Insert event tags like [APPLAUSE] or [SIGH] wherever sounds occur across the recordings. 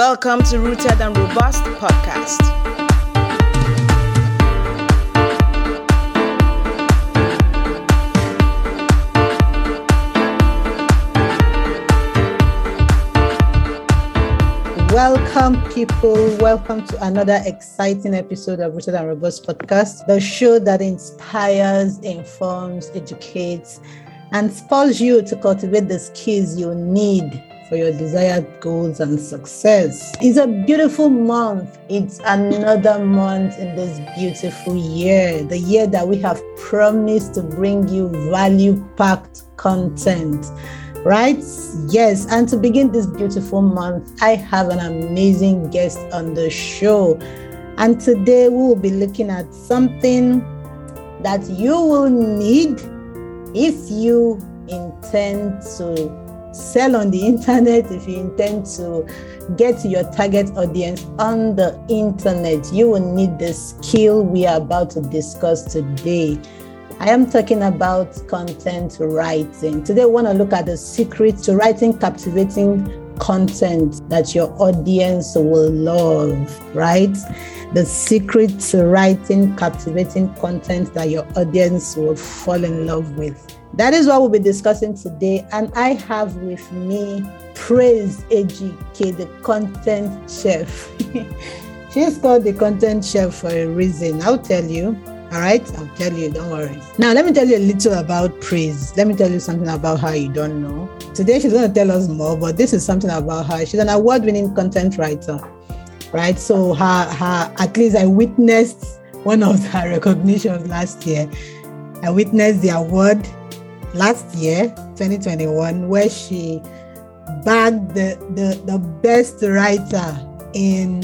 Welcome to Rooted and Robust podcast. Welcome, people. Welcome to another exciting episode of Rooted and Robust podcast, the show that inspires, informs, educates, and spurs you to cultivate the skills you need for your desired goals and success. It's a beautiful month. It's another month in this beautiful year, the year that we have promised to bring you value packed content. Right? Yes. And to begin this beautiful month, I have an amazing guest on the show. And today we will be looking at something that you will need if you intend to sell on the internet, if you intend to get your target audience on the internet, you will need the skill we are about to discuss today. I am talking about content writing. Today, I want to look at the secret to writing captivating content that your audience will love, right? The secret to writing captivating content that your audience will fall in love with. That is what we'll be discussing today. And I have with me Praise Ejike, the content chef. [LAUGHS] She's called the content chef for a reason. I'll tell you. All right, I'll tell you, don't worry. Now, let me tell you a little about Praise. Let me tell you something about her you don't know. Today, she's going to tell us more, but this is something about her. She's an award winning content writer, right? So, her, her, at least I witnessed one of her [LAUGHS] recognitions last year. I witnessed the award last year, 2021, where she bagged the, the, the best writer in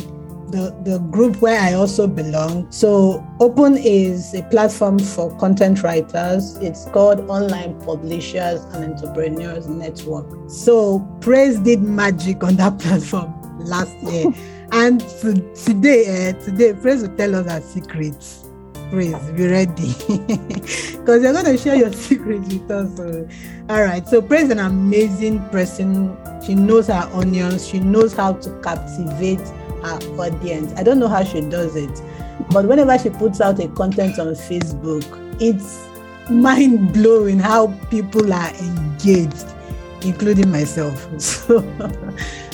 the, the group where I also belong. So, Open is a platform for content writers. It's called Online Publishers and Entrepreneurs Network. So, Praise did magic on that [LAUGHS] platform last year. [LAUGHS] and today, uh, today, Praise will tell us her secrets praise. Be ready [LAUGHS] because you're going to share your [LAUGHS] secrets with us. So. All right. So, praise an amazing person. She knows her onions, she knows how to captivate her audience. I don't know how she does it, but whenever she puts out a content on Facebook, it's mind blowing how people are engaged, including myself. [LAUGHS] So,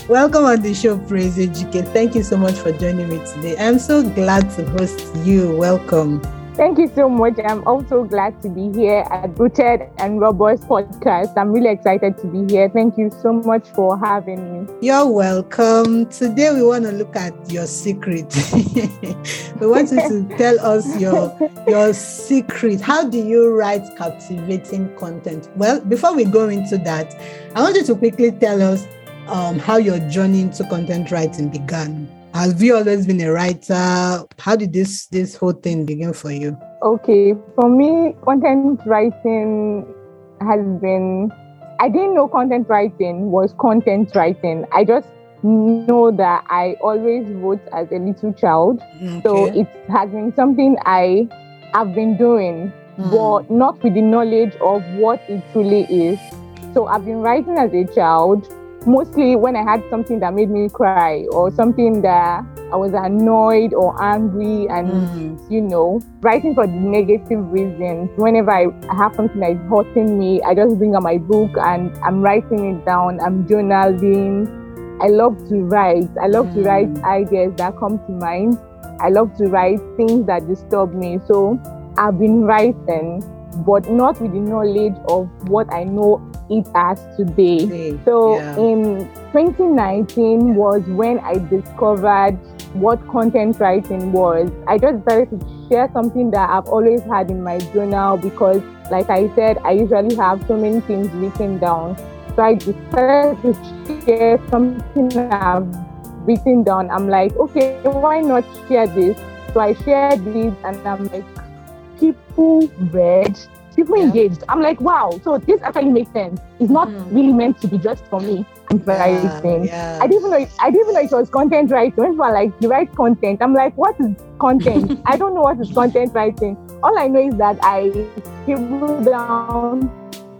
Welcome on the show, Praise Ejike. Thank you so much for joining me today. I'm so glad to host you. Welcome. Thank you so much. I'm also glad to be here at Rooted and Robust podcast. I'm really excited to be here. Thank you so much for having me. You're welcome. Today we want to look at your secret. [LAUGHS] we want you to [LAUGHS] tell us your your secret. How do you write captivating content? Well, before we go into that, I want you to quickly tell us um, how your journey into content writing began. Have you always been a writer? How did this this whole thing begin for you? Okay, for me, content writing has been. I didn't know content writing was content writing. I just know that I always wrote as a little child, okay. so it has been something I have been doing, mm. but not with the knowledge of what it truly is. So I've been writing as a child mostly when I had something that made me cry or something that I was annoyed or angry and mm. you know, writing for negative reasons. Whenever I have something that is hurting me, I just bring out my book and I'm writing it down, I'm journaling. I love to write. I love mm. to write mm. ideas that come to mind. I love to write things that disturb me. So I've been writing, but not with the knowledge of what I know it as today. So yeah. Um, in 2019 was when I discovered what content writing was. I just decided to share something that I've always had in my journal because, like I said, I usually have so many things written down. So I decided to share something I've written down. I'm like, okay, why not share this? So I shared this and I'm like, people read people yeah. engaged. I'm like, wow, so this actually makes sense. It's not mm. really meant to be just for me. Writing. Yeah, I didn't even know. It, I didn't even know it was content writing. When people are like, you write content. I'm like, what is content? [LAUGHS] I don't know what is content writing. All I know is that I scribble down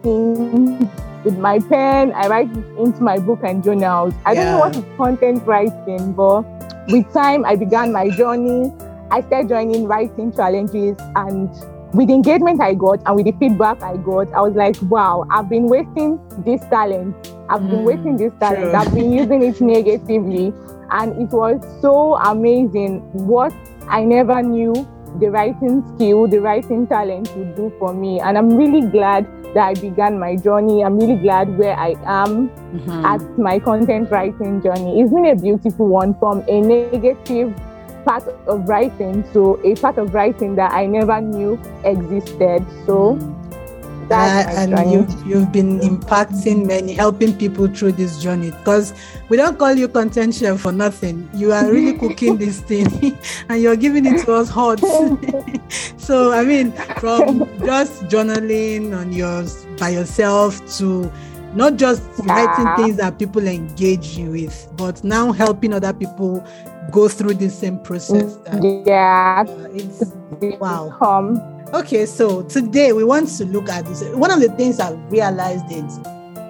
things with my pen. I write into my book and journals. I don't know what is content writing, but with time, I began my journey. I started joining writing challenges and with the engagement I got and with the feedback I got, I was like, wow, I've been wasting this talent. I've mm, been wasting this talent. True. I've been using it negatively. And it was so amazing what I never knew the writing skill, the writing talent would do for me. And I'm really glad that I began my journey. I'm really glad where I am mm-hmm. at my content writing journey. It's been a beautiful one from a negative part of writing so a part of writing that I never knew existed. So mm. uh, and you've you've been impacting many, helping people through this journey. Because we don't call you content chef for nothing. You are really [LAUGHS] cooking this thing, [LAUGHS] and you're giving it to us hot. [LAUGHS] so I mean, from just journaling on yours by yourself to not just yeah. writing things that people engage you with, but now helping other people go through the same process. That, yeah. Uh, it's wow. Okay, so today we want to look at this. One of the things I've realized is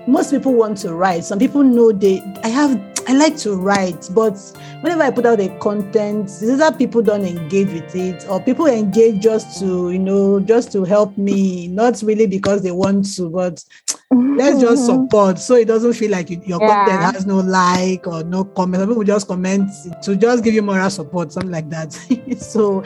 most people want to write. Some people know they I have I like to write, but whenever I put out a content, either people don't engage with it or people engage just to, you know, just to help me, not really because they want to, but let's just mm-hmm. support so it doesn't feel like your yeah. content has no like or no comment. Some people just comment to just give you moral support, something like that. [LAUGHS] so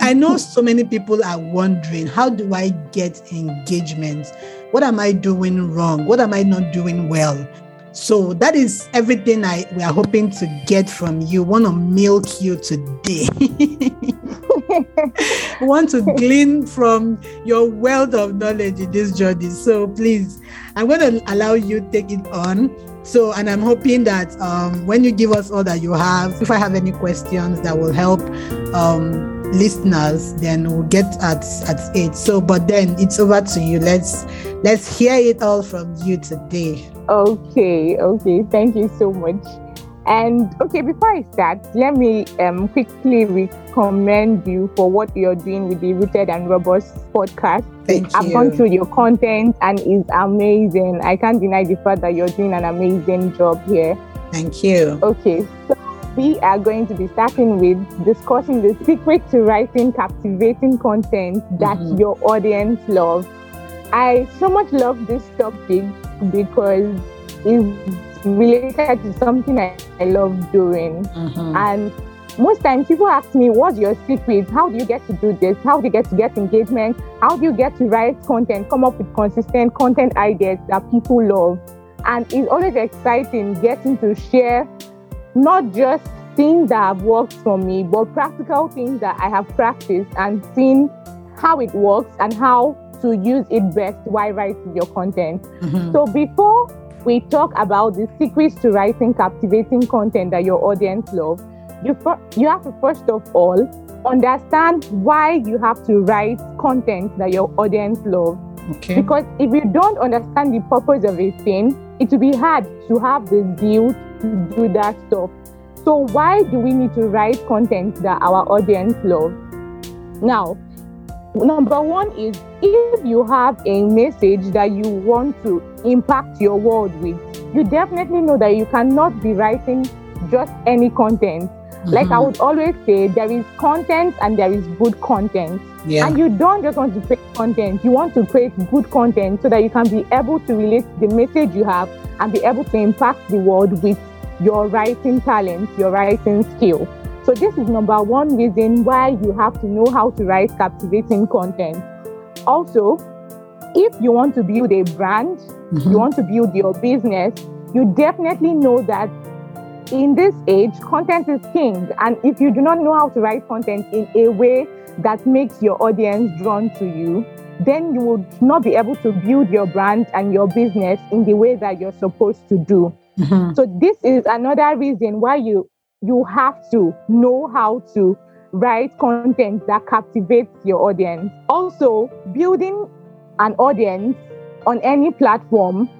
I know [LAUGHS] so many people are wondering how do I get engagement? What am I doing wrong? What am I not doing well? So that is everything I we are hoping to get from you. Want to milk you today. [LAUGHS] want to glean from your wealth of knowledge in this journey. So please, I'm going to allow you take it on. So, and I'm hoping that um, when you give us all that you have, if I have any questions that will help um, listeners, then we'll get at at it. So, but then it's over to you. Let's let's hear it all from you today. Okay, okay. Thank you so much. And okay, before I start, let me um, quickly recommend you for what you're doing with the Rooted and Robust podcast. Thank I've you. gone through your content and it's amazing. I can't deny the fact that you're doing an amazing job here. Thank you. Okay, so we are going to be starting with discussing the secret to writing captivating content that mm-hmm. your audience loves. I so much love this topic because it's related to something I, I love doing. Mm-hmm. And most times people ask me, what's your secret? How do you get to do this? How do you get to get engagement? How do you get to write content, come up with consistent content ideas that people love? And it's always exciting getting to share not just things that have worked for me, but practical things that I have practiced and seen how it works and how to use it best while writing your content. Mm-hmm. So before we talk about the secrets to writing captivating content that your audience love, you you have to first of all understand why you have to write content that your audience love. Okay. Because if you don't understand the purpose of a thing, it will be hard to have the zeal to do that stuff. So why do we need to write content that our audience love? Now, Number one is if you have a message that you want to impact your world with, you definitely know that you cannot be writing just any content. Mm-hmm. Like I would always say, there is content and there is good content. Yeah. And you don't just want to create content, you want to create good content so that you can be able to relate the message you have and be able to impact the world with your writing talent, your writing skill. So this is number one reason why you have to know how to write captivating content. Also, if you want to build a brand, mm-hmm. you want to build your business, you definitely know that in this age, content is king. And if you do not know how to write content in a way that makes your audience drawn to you, then you would not be able to build your brand and your business in the way that you're supposed to do. Mm-hmm. So this is another reason why you you have to know how to write content that captivates your audience. Also, building an audience on any platform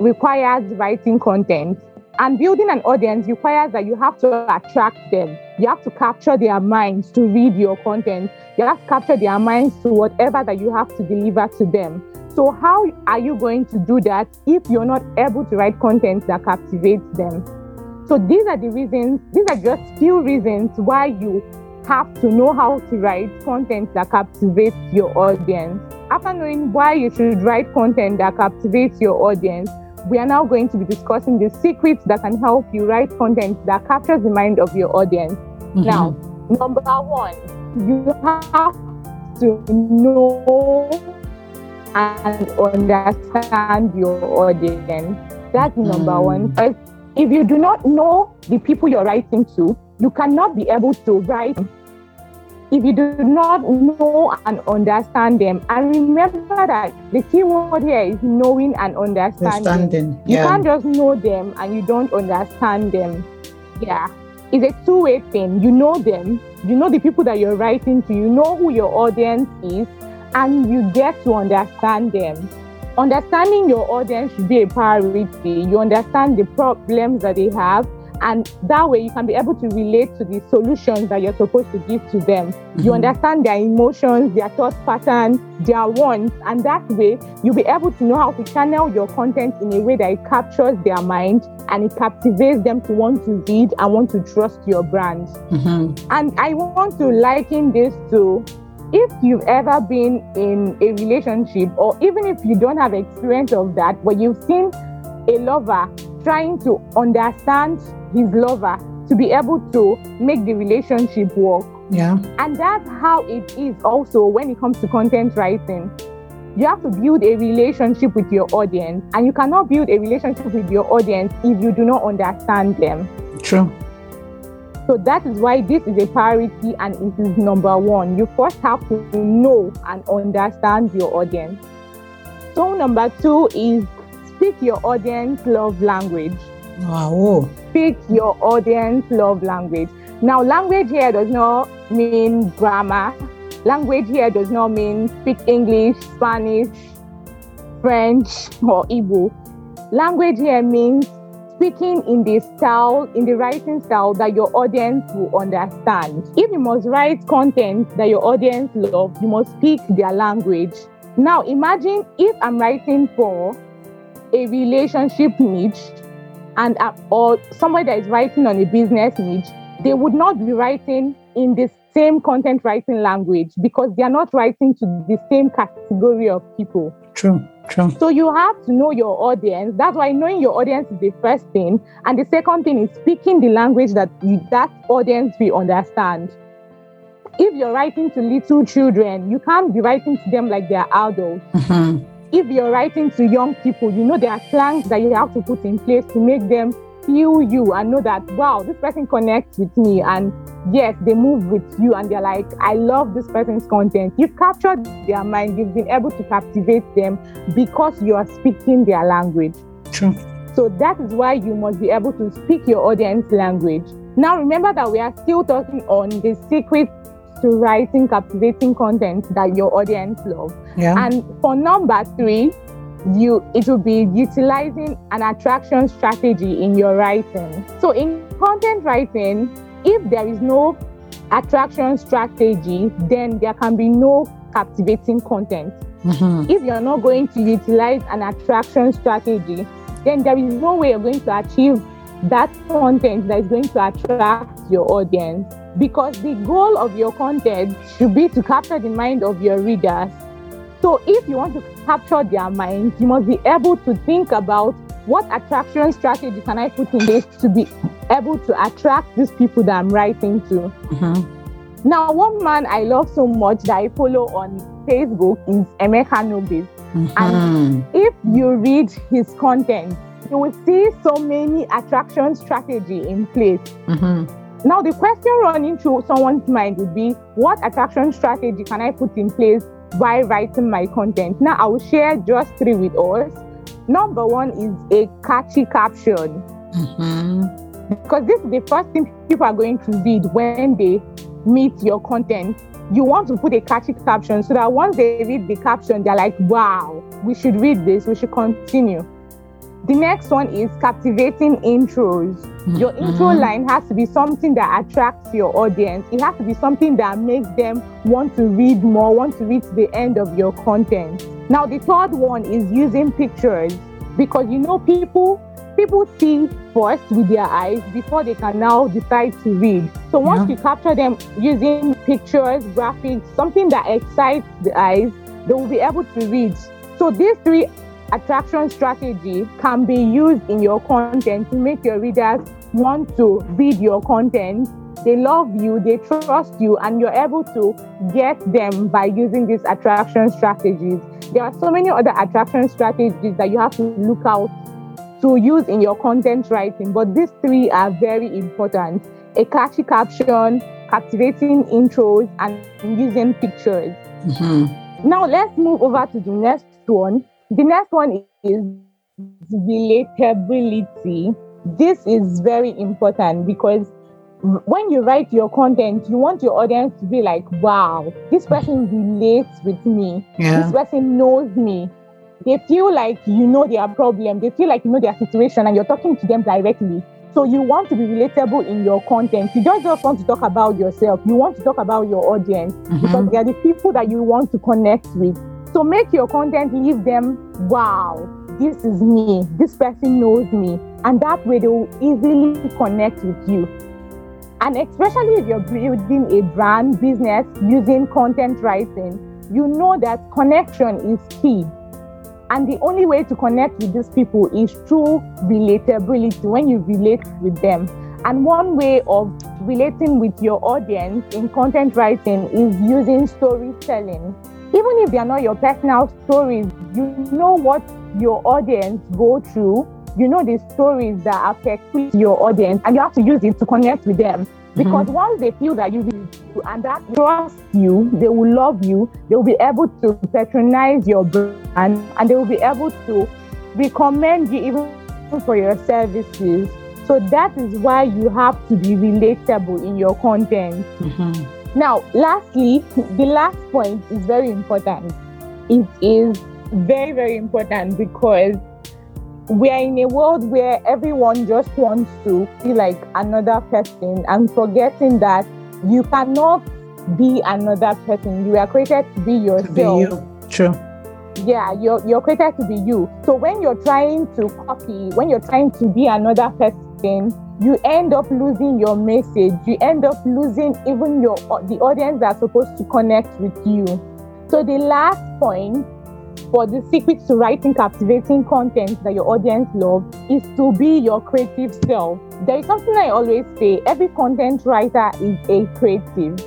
requires writing content. And building an audience requires that you have to attract them. You have to capture their minds to read your content. You have to capture their minds to whatever that you have to deliver to them. So, how are you going to do that if you're not able to write content that captivates them? So, these are the reasons, these are just few reasons why you have to know how to write content that captivates your audience. After knowing why you should write content that captivates your audience, we are now going to be discussing the secrets that can help you write content that captures the mind of your audience. Mm-hmm. Now, number one, you have to know and understand your audience. That's number mm. one. If you do not know the people you're writing to, you cannot be able to write if you do not know and understand them, and remember that the key word here is knowing and understanding. understanding yeah. You can't just know them and you don't understand them. Yeah. It's a two way thing. You know them, you know the people that you're writing to, you know who your audience is, and you get to understand them. Understanding your audience should be a priority. You understand the problems that they have, and that way you can be able to relate to the solutions that you're supposed to give to them. Mm-hmm. You understand their emotions, their thought patterns, their wants, and that way you'll be able to know how to channel your content in a way that it captures their mind and it captivates them to want to read and want to trust your brand. Mm-hmm. And I want to liken this to if you've ever been in a relationship, or even if you don't have experience of that, but you've seen a lover trying to understand his lover to be able to make the relationship work. Yeah. And that's how it is also when it comes to content writing. You have to build a relationship with your audience, and you cannot build a relationship with your audience if you do not understand them. True. So that is why this is a priority and it is number one. You first have to know and understand your audience. So, number two is speak your audience love language. Wow. Speak your audience love language. Now, language here does not mean grammar. Language here does not mean speak English, Spanish, French, or Igbo. Language here means speaking in the style, in the writing style that your audience will understand. If you must write content that your audience love, you must speak their language. Now, imagine if I'm writing for a relationship niche and uh, or somebody that is writing on a business niche, they would not be writing in the same content writing language because they are not writing to the same category of people. True, true. So you have to know your audience. That's why knowing your audience is the first thing, and the second thing is speaking the language that that audience will understand. If you're writing to little children, you can't be writing to them like they're adults. Mm-hmm if you're writing to young people, you know there are plans that you have to put in place to make them feel you and know that wow, this person connects with me and yes, they move with you and they're like, I love this person's content. You've captured their mind, you've been able to captivate them because you are speaking their language. True. So that is why you must be able to speak your audience language. Now remember that we are still talking on the secret to writing captivating content that your audience love. Yeah. And for number three, you it will be utilizing an attraction strategy in your writing. So in content writing, if there is no attraction strategy, then there can be no captivating content. Mm-hmm. If you're not going to utilize an attraction strategy, then there is no way you're going to achieve that content that is going to attract your audience because the goal of your content should be to capture the mind of your readers. So if you want to capture their minds, you must be able to think about what attraction strategy can I put in place to be able to attract these people that I'm writing to. Mm-hmm. Now, one man I love so much that I follow on Facebook is Emeka Nobis. Mm-hmm. And if you read his content, you will see so many attraction strategy in place. Mm-hmm. Now, the question running through someone's mind would be what attraction strategy can I put in place while writing my content? Now, I will share just three with us. Number one is a catchy caption. Mm-hmm. Because this is the first thing people are going to read when they meet your content. You want to put a catchy caption so that once they read the caption, they're like, wow, we should read this, we should continue. The next one is captivating intros. Your intro Mhm. line has to be something that attracts your audience. It has to be something that makes them want to read more, want to reach the end of your content. Now, the third one is using pictures because you know people people see first with their eyes before they can now decide to read. So once Yeah. you capture them using pictures, graphics, something that excites the eyes, they will be able to read. So these three attraction strategy can be used in your content to make your readers want to read your content. They love you, they trust you, and you're able to get them by using these attraction strategies. There are so many other attraction strategies that you have to look out to use in your content writing, but these three are very important. A catchy caption, captivating intros, and using pictures. Mhm. Now let's move over to the next one. The next one is relatability. This is very important because when you write your content, you want your audience to be like, wow, this person relates with me. Yeah. This person knows me. They feel like you know their problem. They feel like you know their situation and you're talking to them directly. So you want to be relatable in your content. You don't just want to talk about yourself. You want to talk about your audience because Mhm. they are the people that you want to connect with. So make your content leave them, wow, this is me. This person knows me. And that way they will easily connect with you. And especially if you're building a brand business using content writing, you know that connection is key. And the only way to connect with these people is through relatability when you relate with them. And one way of relating with your audience in content writing is using storytelling. Even if they are not your personal stories, you know what your audience go through. You know the stories that affect your audience, and you have to use it to connect with them. Because once they feel that you and that trust you, they will love you, they will be able to patronize your brand and they will be able to recommend you even for your services. So that is why you have to be relatable in your content. Mhm. Now, lastly, [LAUGHS] the last point is very important. It is very, very important because we are in a world where everyone just wants to be like another person and forgetting that you cannot be another person. You are created to be yourself. To be you. True. Yeah, you're, you're created to be you. So when you're trying to copy, when you're trying to be another person, you end up losing your message. You end up losing even your the audience that's supposed to connect with you. So the last point for the secret to writing captivating content that your audience love is to be your creative self. There is something I always say: every content writer is a creative.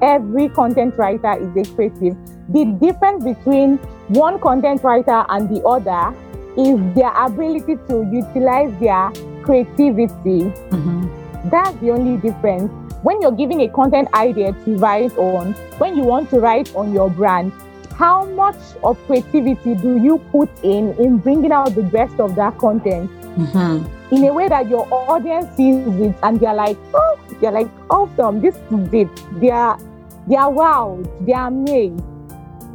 Every content writer is a creative. The difference between one content writer and the other is their ability to utilize their creativity. Mhm. That's the only difference. When you're giving a content idea to write on, when you want to write on your brand, how much of creativity do you put in in bringing out the best of that content Mhm. in a way that your audience sees it and they're like, oh, they're like, awesome, this is it. They are, they are wowed, they are amazed.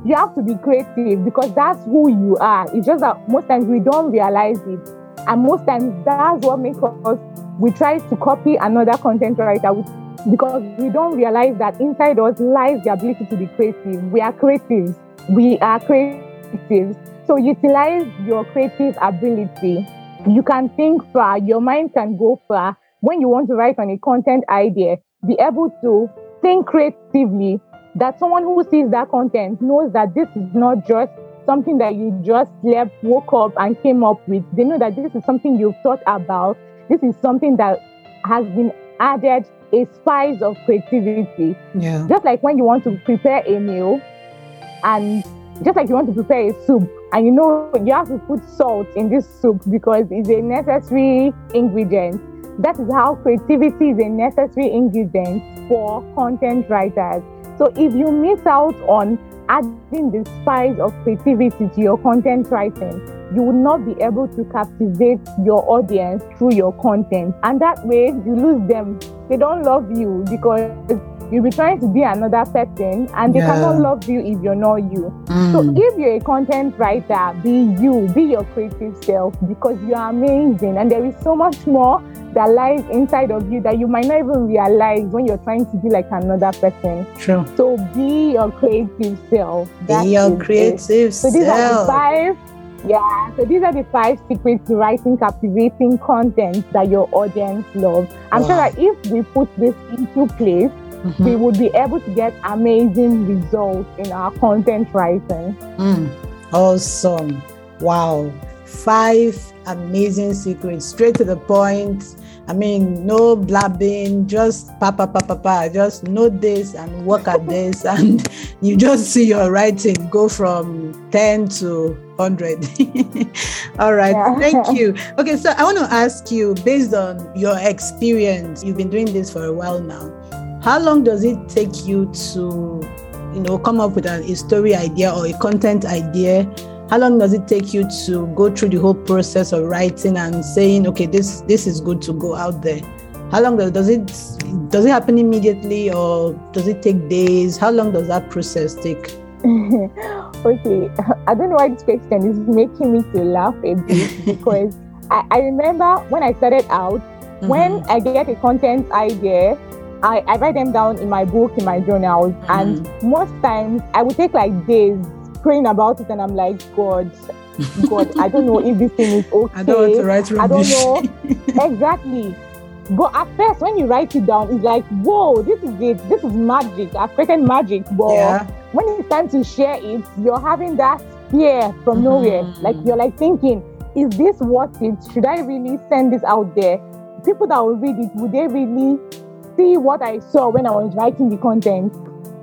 You have to be creative because that's who you are. It's just that most times we don't realize it. And most times that's what makes us, we try to copy another content writer because we don't realize that inside us lies the ability to be creative. We are creatives. We are creatives. So utilize your creative ability. You can think far, your mind can go far. When you want to write on a content idea, be able to think creatively that someone who sees that content knows that this is not just something that you just slept, woke up, and came up with. They know that this is something you've thought about. This is something that has been added a spice of creativity. Yeah. Just like when you want to prepare a meal, and just like you want to prepare a soup, and you know you have to put salt in this soup because it's a necessary ingredient. That is how creativity is a necessary ingredient for content writers. So if you miss out on adding the spice of creativity to your content writing, you will not be able to captivate your audience through your content. And that way you lose them. They don't love you because you'll be trying to be another person and they Yeah. cannot love you if you're not you. Mm. So if you're a content writer, be you, be your creative self because you are amazing and there is so much more that lies inside of you that you might not even realize when you're trying to be like another person. True. So be your creative self. That Be your is it. creative So these are the five. Yeah, so these are the five secrets to writing captivating content that your audience loves. I'm sure that if we put this into place, Mhm. we would be able to get amazing results in our content writing. Mm, awesome. Wow. Five amazing secrets, straight to the point. I mean, no blabbing, just pa pa pa pa pa. Just note this and work at [LAUGHS] this, and you just see your writing go from 10 to 100. [LAUGHS] All right. Yeah. Thank [LAUGHS] you. Okay, so I want to ask you based on your experience, you've been doing this for a while now. How long does it take you to you know come up with a story idea or a content idea? How long does it take you to go through the whole process of writing and saying okay this this is good to go out there how long does, does it does it happen immediately or does it take days? How long does that process take? [LAUGHS] Okay, I don't know why this question is making me to laugh a bit [LAUGHS] because I, I remember when I started out, when Mhm. I get a content idea, I, I write them down in my book, in my journals, and most times I would take like days praying about it, and I'm like, God, God, I don't know if this thing is okay. [LAUGHS] i don't want to write I don't know [LAUGHS] exactly. But at first, when you write it down, it's like, whoa, this is it. This is magic. I've created magic. But yeah when it's time to share it, you're having that fear from nowhere. Mhm. Like you're like thinking, is this worth it? Should I really send this out there? People that will read it, would they really see what I saw when I was writing the content?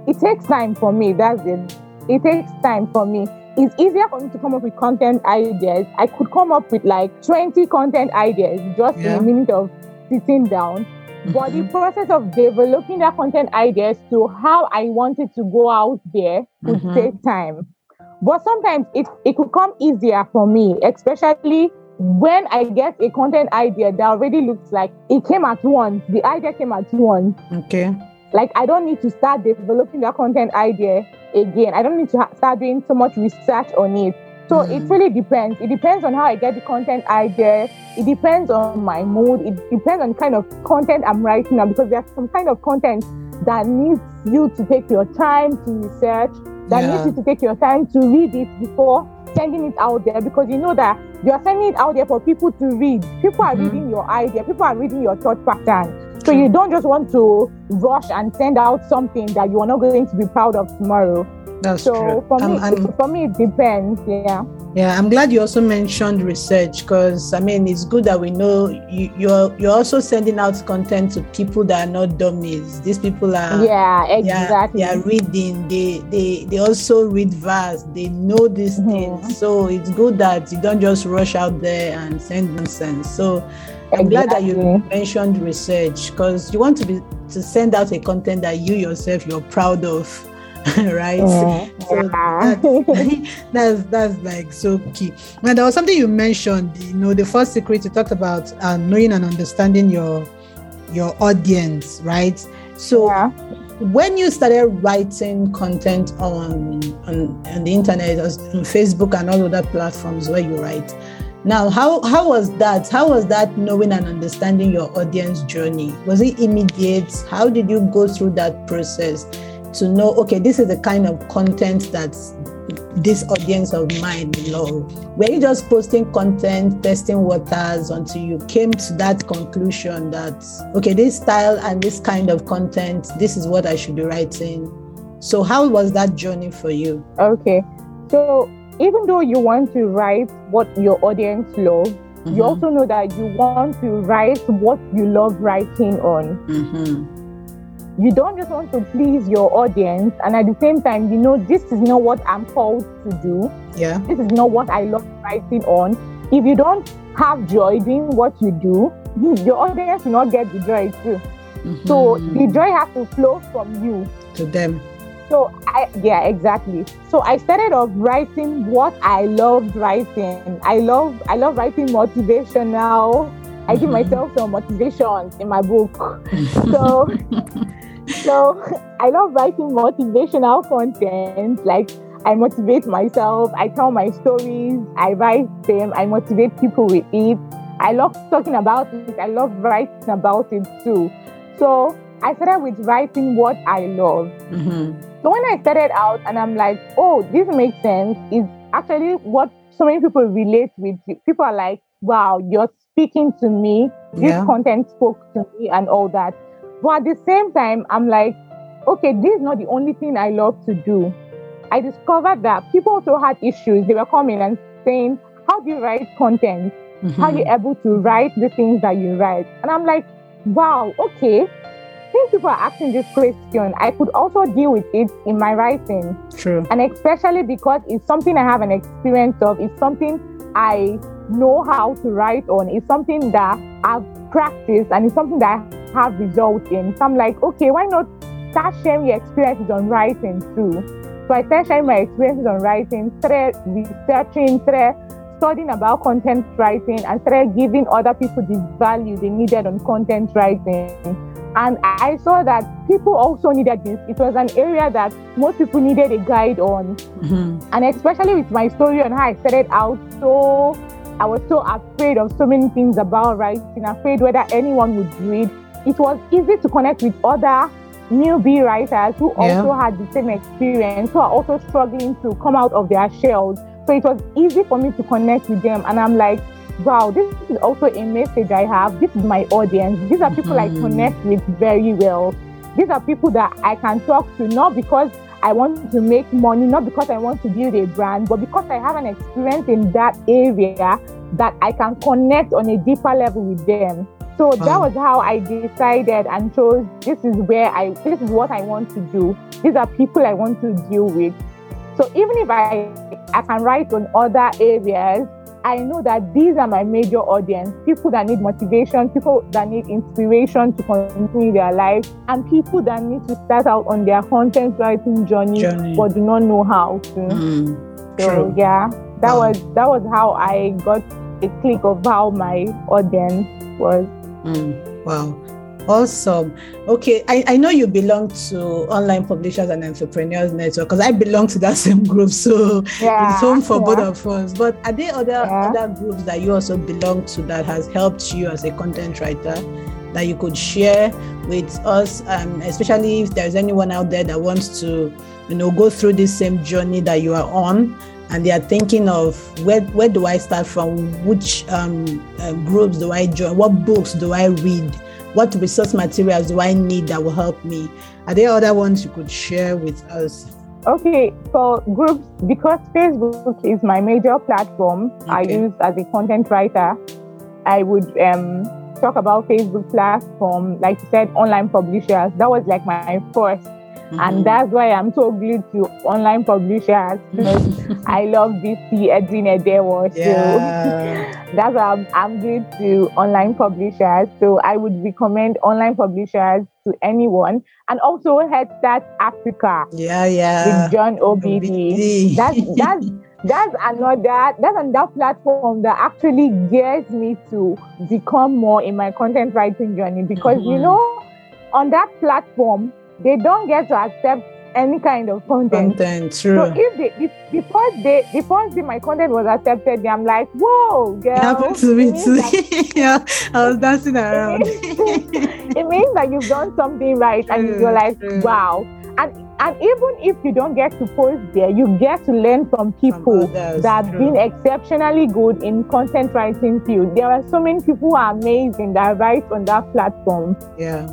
It takes time for me. That's it. It takes time for me. It's easier for me to come up with content ideas. I could come up with like 20 content ideas just in a minute of sitting down. But the Mhm. process of developing that content ideas to how I wanted to go out there would Mhm. take time. But sometimes it, it could come easier for me, especially when I get a content idea that already looks like it came at once. The idea came at once. okay Like I don't need to start developing that content idea again. I don't need to ha- start doing so much research on it. So it Mm. really depends. It depends on how I get the content idea. It depends on my mood. It depends on kind of content I'm writing now because there's some kind of content that needs you to take your time to research, that Yeah. needs you to take your time to read it before sending it out there because you know that you're sending it out there for people to read. People are Mhm. reading your idea, people are reading your thought pattern. So you don't just want to rush and send out something that you are not going to be proud of tomorrow. That's So true for me, I'm- I'm- for me, it depends. Yeah. Yeah, I'm glad you also mentioned research because I mean it's good that we know you, you're you're also sending out content to people that are not dummies. These people are yeah. they are- Exactly. they are reading. They they they also read verse. They know these Mhm. things. So it's good that you don't just rush out there and send nonsense. So I'm glad that you mentioned research because you want to be to send out a content that you yourself you're proud of, [LAUGHS] right? Yeah. So that's, [LAUGHS] that's that's like so key. And there was something you mentioned, you know, the first secret you talked about uh, knowing and understanding your your audience, right? So yeah. when you started writing content on on, on the internet, on Facebook and all other platforms where you write, now how how was that? How was that knowing and understanding your audience journey? Was it immediate? How did you go through that process to know? Okay, this is the kind of content that this audience of mine love. Were you just posting content, testing waters until you came to that conclusion that okay, this style and this kind of content, this is what I should be writing? So how was that journey for you? Okay. So even though you want to write what your audience loves, Mm-hmm. you also know that you want to write what you love writing on. Mhm. You don't just want to please your audience, and at the same time, you know this is not what I'm called to do. Yeah. This is not what I love writing on. If you don't have joy doing what you do, your audience will not get the joy too. So Mhm. the joy has to flow from you. to them. So I yeah, exactly. So I started off writing what I loved writing. I love I love writing motivational I give myself some motivations in my book. [LAUGHS] so, so I love writing motivational content. Like I motivate myself. I tell my stories. I write them. I motivate people with it. I love talking about it. I love writing about it too. So I started with writing what I love. Mhm. So when I started out and I'm like, oh, this makes sense, is actually what so many people relate with. People are like, wow, you're speaking to me. This Yeah. content spoke to me and all that. But at the same time, I'm like, okay, this is not the only thing I love to do. I discovered that people also had issues. They were coming and saying, how do you write content? Mm-hmm. How are you able to write the things that you write? And I'm like, wow, okay. Since people are asking this question, I could also deal with it in my writing. True. And especially because it's something I have an experience of, it's something I know how to write on, it's something that I've practiced and it's something that I have results in. So I'm like, okay, why not start sharing your experiences on writing too? So I started sharing my experiences on writing, started researching, started studying about content writing, and started giving other people the value they needed on content writing. And I saw that people also needed this. It was an area that most people needed a guide on. Mhm. And especially with my story on how I started out, so I was so afraid of so many things about writing, afraid whether anyone would read. It was easy to connect with other newbie writers who Yeah. also had the same experience, who are also struggling to come out of their shells. So it was easy for me to connect with them. And I'm like, wow, this is also a message I have. This is my audience. These are people I Mhm. connect with very well. These are people that I can talk to, not because I want to make money, not because I want to build a brand, but because I have an experience in that area that I can connect on a deeper level with them. So that mm. was how I decided and chose this is where I this is what I want to do. These are people I want to deal with. So even if I I can write on other areas, I know that these are my major audience people that need motivation, people that need inspiration to continue their life, and people that need to start out on their content writing journey, Journey. but do not know how to. Mm. So True. yeah, that Wow. was that was how I got a click of how my audience was. Mm, wow. Awesome. Okay, I, I know you belong to Online Publishers and Entrepreneurs Network because I belong to that [LAUGHS] same group. So Yeah, it's home for both of us. But are there other Yeah. other groups that you also belong to that has helped you as a content writer that you could share with us, um, especially if there's anyone out there that wants to, you know, go through this same journey that you are on, and they are thinking of where where do I start from? Which um, uh, groups do I join? What books do I read? What resource materials do I need that will help me? Are there other ones you could share with us? Okay, for groups, because Facebook is my major platform I use as a content writer, I would um, talk about Facebook platform, like you said, online publishers. That was like my first. Mhm. And that's why I'm so glued to online publishers [LAUGHS] because I love VC Edwin Edewo. So yeah. [LAUGHS] that's why I'm, I'm glued to online publishers. So I would recommend online publishers to anyone. And also Head Start Africa Yeah, yeah. with John Obidi. That's that's [LAUGHS] that's another that's another platform that actually gets me to become more in my content writing journey because you Mhm. know on that platform they don't get to accept any kind of content. content. true. So if they if, before they before the, my content was accepted, I'm like, whoa, girl. It happened to me too. that- [LAUGHS] yeah, I was dancing [LAUGHS] around. it means that you've done something right and you're like true. wow and and even if you don't get to post there you get to learn from people others, that have been exceptionally good in content writing field there are so many people who are amazing that write on that platform yeah.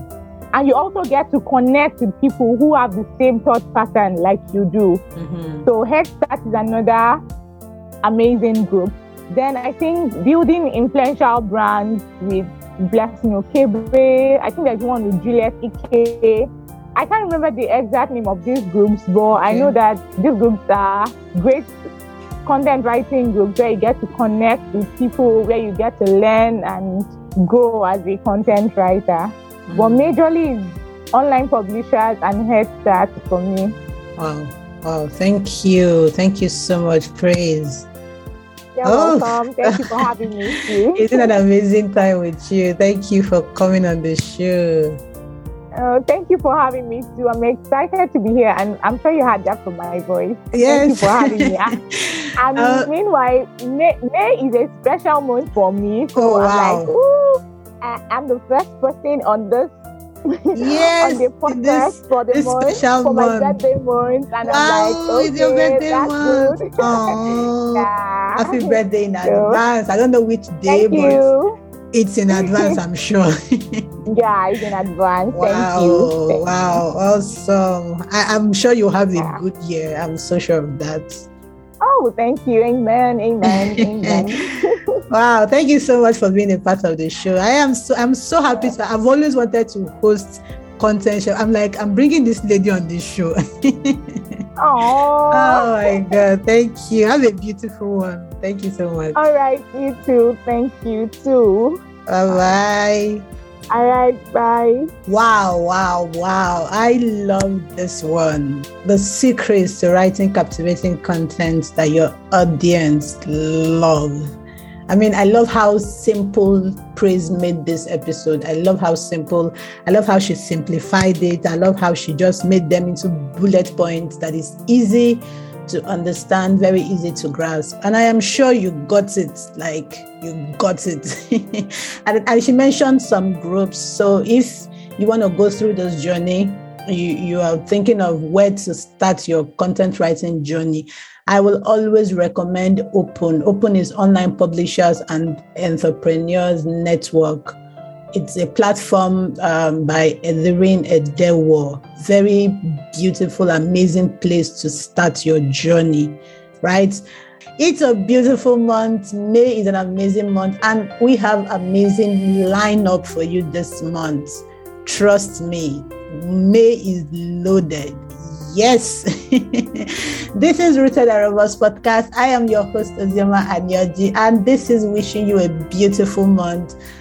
And you also get to connect with people who have the same thought pattern like you do Mhm. so Head Start is another amazing group. Then I think building influential brands with Blessing Okebe. I think there's one with Juliet Ike. I can't remember the exact name of these groups, but I know that these groups are great content writing groups where you get to connect with people, where you get to learn and grow as a content writer. But Mhm. majorly is online publishers and Head Start for me. Wow. Wow. Thank you. Thank you so much. Praise. You're Oh. welcome. Thank you for [LAUGHS] having me too. It's been an amazing time with you. Thank you for coming on the show. Uh, thank you for having me too. I'm excited to be here, and I'm sure you had that from my voice. Yes. Thank you for having me. And, and [LAUGHS] Uh, meanwhile, May, May is a special month for me. So Oh, I'm wow. like, ooh, I, I'm the first person on this [LAUGHS] Yes, on the podcast this- for the this month special for my month. birthday month, and wow, I'm like, it's your birthday that's month. good. [LAUGHS] Oh, yeah. happy birthday in advance. I don't know which day, Thank but you. it's in advance, I'm [LAUGHS] sure. Yeah, it's in advance. wow, Thank you. Thank wow, awesome. I, I'm sure you'll have a good year. I'm so sure of that. Oh, thank you. Amen. Amen. [LAUGHS] Amen. [LAUGHS] Wow, thank you so much for being a part of the show. I am so I'm so happy to I've always wanted to host content show. I'm like I'm bringing this lady on this show. [LAUGHS] Oh. oh my god, thank you. Have a beautiful one. Thank you so much. All right, you too. Thank you too. Bye bye. All right, bye. Wow, wow, wow. I love this one. The secrets to writing captivating content that your audience love. I mean, I love how simple Praise made this episode. I love how simple, I love how she simplified it. I love how she just made them into bullet points that is easy to understand, very easy to grasp. And I am sure you got it, like you got it. [LAUGHS] and, and she mentioned some groups. So if you want to go through this journey, you, you are thinking of where to start your content writing journey, I will always recommend Open. Open is Online Publishers and Entrepreneurs Network. It's a platform um, by Etherin Edewo. Very beautiful, amazing place to start your journey, right? It's a beautiful month. May is an amazing month, and we have amazing lineup for you this month. Trust me, May is loaded. Yes. [LAUGHS] this is Rooted and podcast. I am your host, Ozioma Anioji, and this is wishing you a beautiful month.